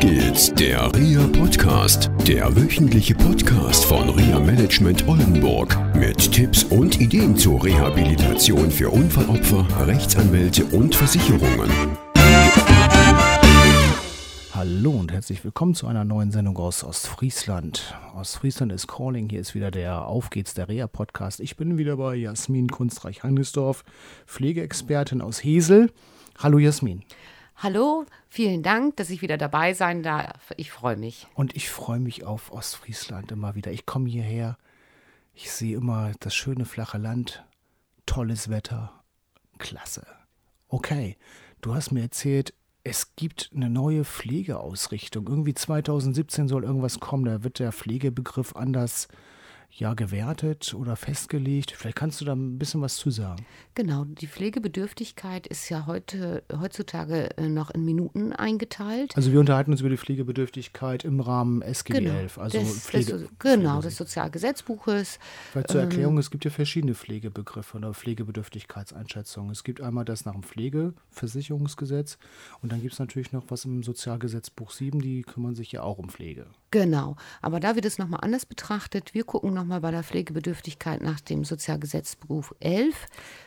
geht's, der RIA Podcast, der wöchentliche Podcast von RIA Management Oldenburg mit Tipps und Ideen zur Rehabilitation für Unfallopfer, Rechtsanwälte und Versicherungen. Hallo und herzlich willkommen zu einer neuen Sendung aus Ostfriesland. Ostfriesland ist Calling, hier ist wieder der Auf geht's der Reha Podcast. Ich bin wieder bei Jasmin Kunstreich-Hangesdorf, Pflegeexpertin aus Hesel. Hallo Jasmin. Hallo, vielen Dank, dass ich wieder dabei sein darf. Ich freue mich. Und ich freue mich auf Ostfriesland immer wieder. Ich komme hierher, ich sehe immer das schöne flache Land, tolles Wetter, klasse. Okay, du hast mir erzählt, es gibt eine neue Pflegeausrichtung. Irgendwie 2017 soll irgendwas kommen, da wird der Pflegebegriff anders ja gewertet oder festgelegt. Vielleicht kannst du da ein bisschen was zu sagen. Genau, die Pflegebedürftigkeit ist ja heute heutzutage äh, noch in Minuten eingeteilt. Also wir unterhalten uns über die Pflegebedürftigkeit im Rahmen SGB genau, 11, also des, Pflege, des, genau des Sozialgesetzbuches. Vielleicht zur Erklärung, ähm, es gibt ja verschiedene Pflegebegriffe oder Pflegebedürftigkeitseinschätzungen. Es gibt einmal das nach dem Pflegeversicherungsgesetz und dann gibt es natürlich noch was im Sozialgesetzbuch 7, die kümmern sich ja auch um Pflege. Genau, aber da wird es nochmal anders betrachtet. Wir gucken nochmal bei der Pflegebedürftigkeit nach dem Sozialgesetzbuch 11.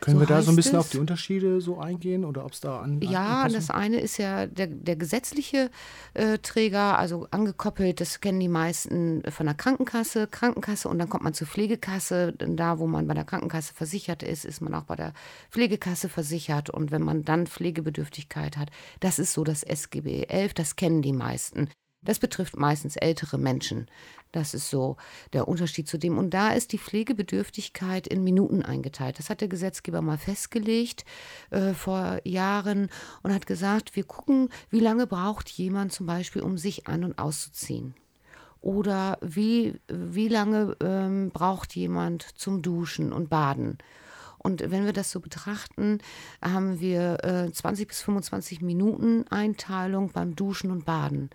Können so wir da so ein bisschen es. auf die Unterschiede so eingehen oder ob es da an. Ja, das eine ist ja der, der gesetzliche äh, Träger, also angekoppelt, das kennen die meisten von der Krankenkasse, Krankenkasse und dann kommt man zur Pflegekasse. Da, wo man bei der Krankenkasse versichert ist, ist man auch bei der Pflegekasse versichert und wenn man dann Pflegebedürftigkeit hat, das ist so das SGB 11, das kennen die meisten. Das betrifft meistens ältere Menschen. Das ist so der Unterschied zu dem. Und da ist die Pflegebedürftigkeit in Minuten eingeteilt. Das hat der Gesetzgeber mal festgelegt äh, vor Jahren und hat gesagt, wir gucken, wie lange braucht jemand zum Beispiel, um sich an- und auszuziehen. Oder wie, wie lange ähm, braucht jemand zum Duschen und Baden. Und wenn wir das so betrachten, haben wir äh, 20 bis 25 Minuten Einteilung beim Duschen und Baden.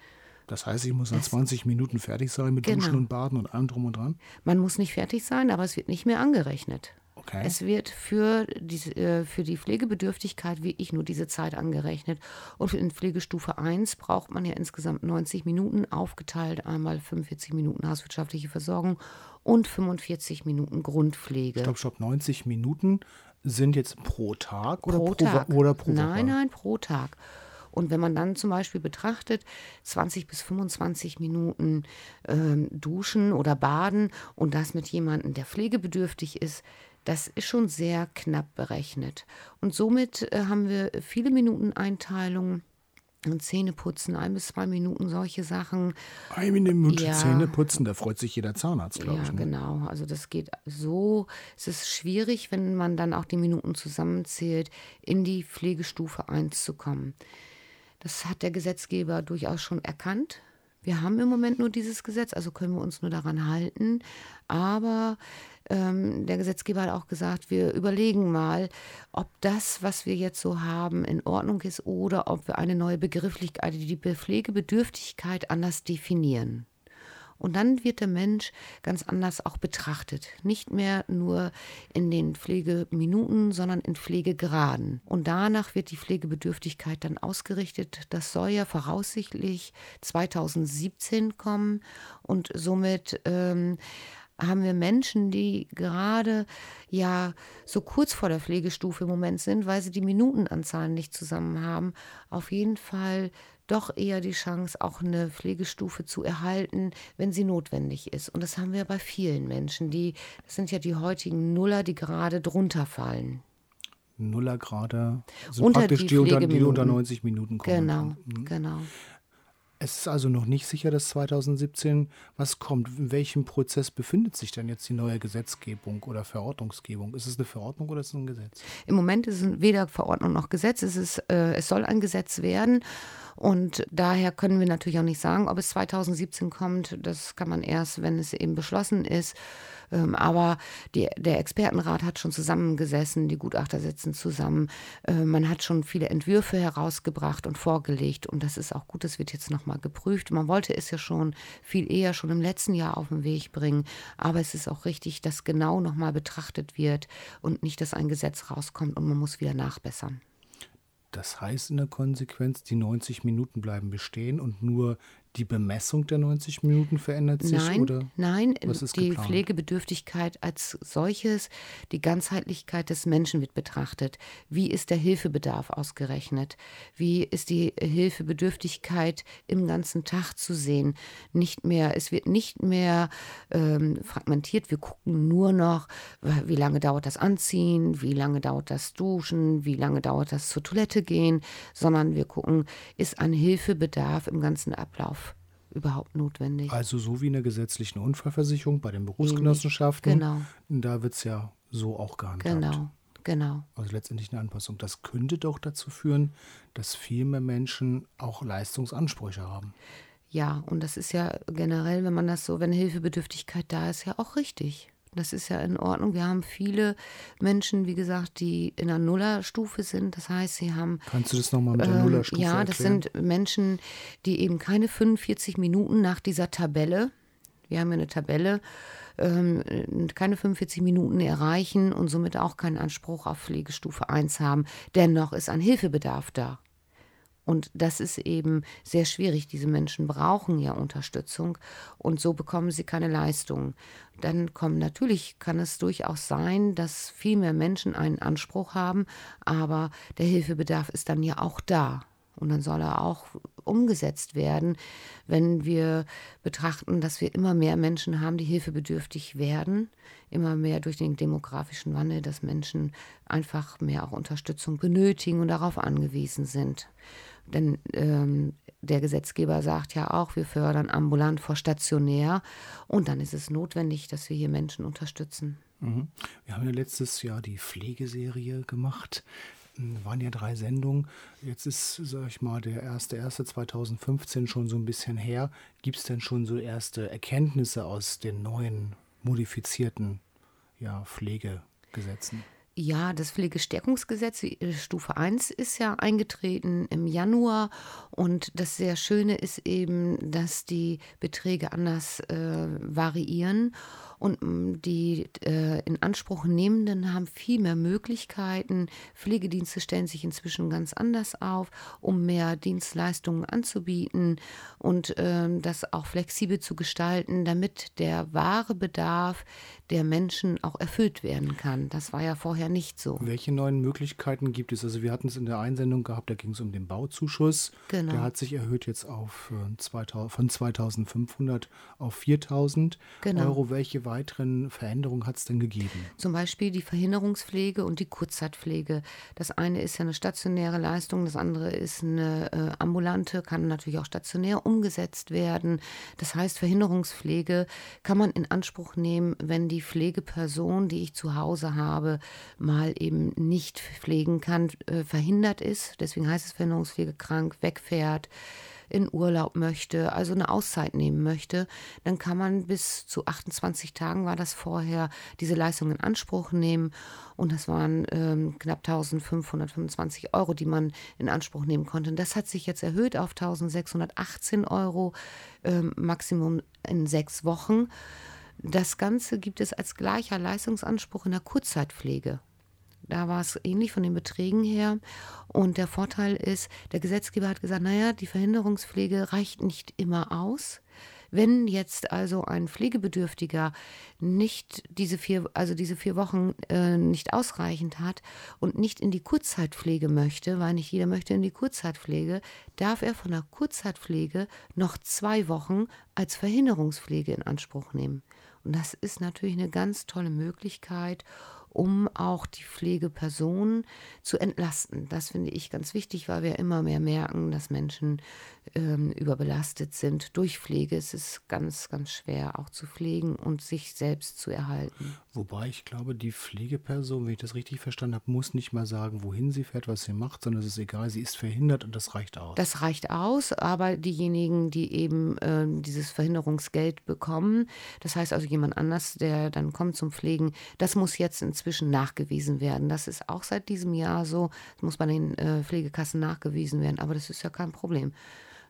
Das heißt, ich muss nach 20 Minuten fertig sein mit genau. Duschen und Baden und allem drum und dran? Man muss nicht fertig sein, aber es wird nicht mehr angerechnet. Okay. Es wird für die, äh, für die Pflegebedürftigkeit wie ich nur diese Zeit angerechnet. Und in Pflegestufe 1 braucht man ja insgesamt 90 Minuten, aufgeteilt einmal 45 Minuten hauswirtschaftliche Versorgung und 45 Minuten Grundpflege. Stopp, stopp, 90 Minuten sind jetzt pro Tag oder pro, pro Tag. oder pro Woche? Nein, nein, pro Tag. Und wenn man dann zum Beispiel betrachtet, 20 bis 25 Minuten ähm, duschen oder baden und das mit jemandem, der pflegebedürftig ist, das ist schon sehr knapp berechnet. Und somit äh, haben wir viele Minuten Einteilungen. Und Zähne putzen, ein bis zwei Minuten, solche Sachen. Eine Minute ja, Zähne putzen, da freut sich jeder Zahnarzt, glaube ja, ich. Ja, ne? genau. Also das geht so. Es ist schwierig, wenn man dann auch die Minuten zusammenzählt, in die Pflegestufe 1 zu kommen. Das hat der Gesetzgeber durchaus schon erkannt. Wir haben im Moment nur dieses Gesetz, also können wir uns nur daran halten. Aber ähm, der Gesetzgeber hat auch gesagt, wir überlegen mal, ob das, was wir jetzt so haben, in Ordnung ist oder ob wir eine neue Begrifflichkeit, die Pflegebedürftigkeit anders definieren. Und dann wird der Mensch ganz anders auch betrachtet. Nicht mehr nur in den Pflegeminuten, sondern in Pflegegraden. Und danach wird die Pflegebedürftigkeit dann ausgerichtet. Das soll ja voraussichtlich 2017 kommen. Und somit ähm, haben wir Menschen, die gerade ja so kurz vor der Pflegestufe im Moment sind, weil sie die Minutenanzahlen nicht zusammen haben, auf jeden Fall doch eher die Chance, auch eine Pflegestufe zu erhalten, wenn sie notwendig ist. Und das haben wir bei vielen Menschen, die, das sind ja die heutigen Nuller, die gerade drunter fallen. Nuller gerade, also unter praktisch die, die, unter, die unter 90 Minuten kommen. Genau, mhm. genau. Es ist also noch nicht sicher, dass 2017 was kommt. In welchem Prozess befindet sich denn jetzt die neue Gesetzgebung oder Verordnungsgebung? Ist es eine Verordnung oder ist es ein Gesetz? Im Moment ist es weder Verordnung noch Gesetz. Es, ist, äh, es soll ein Gesetz werden. Und daher können wir natürlich auch nicht sagen, ob es 2017 kommt. Das kann man erst, wenn es eben beschlossen ist. Ähm, aber die, der Expertenrat hat schon zusammengesessen, die Gutachter sitzen zusammen. Äh, man hat schon viele Entwürfe herausgebracht und vorgelegt. Und das ist auch gut, das wird jetzt nochmal geprüft. Man wollte es ja schon viel eher schon im letzten Jahr auf den Weg bringen. Aber es ist auch richtig, dass genau nochmal betrachtet wird und nicht, dass ein Gesetz rauskommt und man muss wieder nachbessern. Das heißt in der Konsequenz, die 90 Minuten bleiben bestehen und nur die Bemessung der 90 Minuten verändert sich? Nein, oder nein was ist die geplant? Pflegebedürftigkeit als solches, die Ganzheitlichkeit des Menschen wird betrachtet. Wie ist der Hilfebedarf ausgerechnet? Wie ist die Hilfebedürftigkeit im ganzen Tag zu sehen? Nicht mehr, es wird nicht mehr ähm, fragmentiert. Wir gucken nur noch, wie lange dauert das Anziehen, wie lange dauert das Duschen, wie lange dauert das zur Toilette gehen, sondern wir gucken, ist ein Hilfebedarf im ganzen Ablauf überhaupt notwendig. Also so wie in der gesetzlichen Unfallversicherung bei den Berufsgenossenschaften. Genau. Da wird es ja so auch gehandhabt. Genau, genau. Also letztendlich eine Anpassung. Das könnte doch dazu führen, dass viel mehr Menschen auch Leistungsansprüche haben. Ja, und das ist ja generell, wenn man das so, wenn Hilfebedürftigkeit da ist, ja auch richtig. Das ist ja in Ordnung. Wir haben viele Menschen, wie gesagt, die in der Nullerstufe sind. Das heißt, sie haben. Kannst du das nochmal mit der ähm, Nullerstufe Ja, das erklären? sind Menschen, die eben keine 45 Minuten nach dieser Tabelle, wir haben ja eine Tabelle, ähm, keine 45 Minuten erreichen und somit auch keinen Anspruch auf Pflegestufe 1 haben. Dennoch ist ein Hilfebedarf da. Und das ist eben sehr schwierig. Diese Menschen brauchen ja Unterstützung und so bekommen sie keine Leistung. Dann kommen natürlich, kann es durchaus sein, dass viel mehr Menschen einen Anspruch haben, aber der Hilfebedarf ist dann ja auch da. Und dann soll er auch umgesetzt werden, wenn wir betrachten, dass wir immer mehr Menschen haben, die hilfebedürftig werden, immer mehr durch den demografischen Wandel, dass Menschen einfach mehr auch Unterstützung benötigen und darauf angewiesen sind. Denn ähm, der Gesetzgeber sagt ja auch, wir fördern ambulant vor stationär. Und dann ist es notwendig, dass wir hier Menschen unterstützen. Mhm. Wir haben ja letztes Jahr die Pflegeserie gemacht. Hm, Waren ja drei Sendungen. Jetzt ist, sag ich mal, der 1.1.2015 schon so ein bisschen her. Gibt es denn schon so erste Erkenntnisse aus den neuen modifizierten ja, Pflegegesetzen? Ja, das Pflegestärkungsgesetz äh, Stufe 1 ist ja eingetreten im Januar. Und das sehr Schöne ist eben, dass die Beträge anders äh, variieren und mh, die äh, in Anspruch nehmenden haben viel mehr Möglichkeiten. Pflegedienste stellen sich inzwischen ganz anders auf, um mehr Dienstleistungen anzubieten und ähm, das auch flexibel zu gestalten, damit der wahre Bedarf der Menschen auch erfüllt werden kann. Das war ja vorher nicht so. Welche neuen Möglichkeiten gibt es? Also wir hatten es in der Einsendung gehabt, da ging es um den Bauzuschuss. Genau. Der hat sich erhöht jetzt auf äh, 2000, von 2500 auf 4000 Genau. Euro. Welche weiteren Veränderungen hat es denn gegeben? Zum Beispiel die Verhinderungspflege und die Kurzzeitpflege. Das eine ist ja eine stationäre Leistung, das andere ist eine äh, ambulante, kann natürlich auch stationär umgesetzt werden. Das heißt, Verhinderungspflege kann man in Anspruch nehmen, wenn die Pflegeperson, die ich zu Hause habe, mal eben nicht pflegen kann, äh, verhindert ist. Deswegen heißt es Verhinderungspflege krank, wegfährt in Urlaub möchte, also eine Auszeit nehmen möchte, dann kann man bis zu 28 Tagen war das vorher diese Leistung in Anspruch nehmen und das waren ähm, knapp 1525 Euro, die man in Anspruch nehmen konnte. Und das hat sich jetzt erhöht auf 1618 Euro, ähm, Maximum in sechs Wochen. Das Ganze gibt es als gleicher Leistungsanspruch in der Kurzzeitpflege. Da war es ähnlich von den Beträgen her. Und der Vorteil ist, der Gesetzgeber hat gesagt, naja, die Verhinderungspflege reicht nicht immer aus. Wenn jetzt also ein Pflegebedürftiger nicht diese vier, also diese vier Wochen äh, nicht ausreichend hat und nicht in die Kurzzeitpflege möchte, weil nicht jeder möchte in die Kurzzeitpflege, darf er von der Kurzzeitpflege noch zwei Wochen als Verhinderungspflege in Anspruch nehmen. Und das ist natürlich eine ganz tolle Möglichkeit, um auch die Pflegepersonen zu entlasten. Das finde ich ganz wichtig, weil wir immer mehr merken, dass Menschen ähm, überbelastet sind durch Pflege. Es ist ganz, ganz schwer auch zu pflegen und sich selbst zu erhalten. Wobei ich glaube, die Pflegeperson, wenn ich das richtig verstanden habe, muss nicht mal sagen, wohin sie fährt, was sie macht, sondern es ist egal, sie ist verhindert und das reicht aus. Das reicht aus, aber diejenigen, die eben äh, dieses Verhinderungsgeld bekommen, das heißt also jemand anders, der dann kommt zum Pflegen, das muss jetzt inzwischen nachgewiesen werden. Das ist auch seit diesem Jahr so, das muss bei den äh, Pflegekassen nachgewiesen werden, aber das ist ja kein Problem.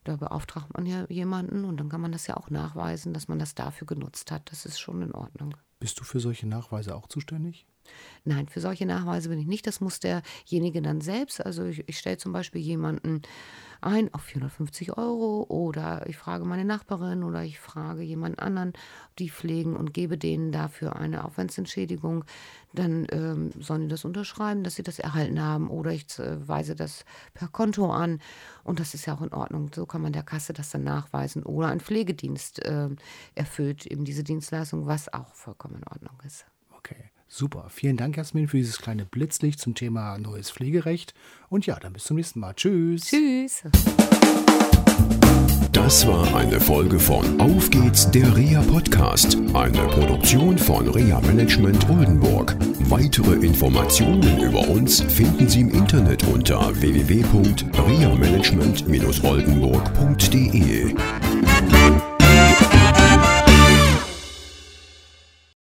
Da beauftragt man ja jemanden und dann kann man das ja auch nachweisen, dass man das dafür genutzt hat. Das ist schon in Ordnung. Bist du für solche Nachweise auch zuständig? Nein, für solche Nachweise bin ich nicht. Das muss derjenige dann selbst. Also ich, ich stelle zum Beispiel jemanden ein auf 450 Euro oder ich frage meine Nachbarin oder ich frage jemand anderen, die pflegen und gebe denen dafür eine Aufwandsentschädigung. Dann ähm, sollen die das unterschreiben, dass sie das erhalten haben oder ich äh, weise das per Konto an und das ist ja auch in Ordnung. So kann man der Kasse das dann nachweisen oder ein Pflegedienst äh, erfüllt eben diese Dienstleistung, was auch vollkommen in Ordnung ist. Super. Vielen Dank, Jasmin, für dieses kleine Blitzlicht zum Thema neues Pflegerecht. Und ja, dann bis zum nächsten Mal. Tschüss. Tschüss. Das war eine Folge von Auf geht's, der REA Podcast, eine Produktion von REA Management Oldenburg. Weitere Informationen über uns finden Sie im Internet unter www.reamanagement-oldenburg.de.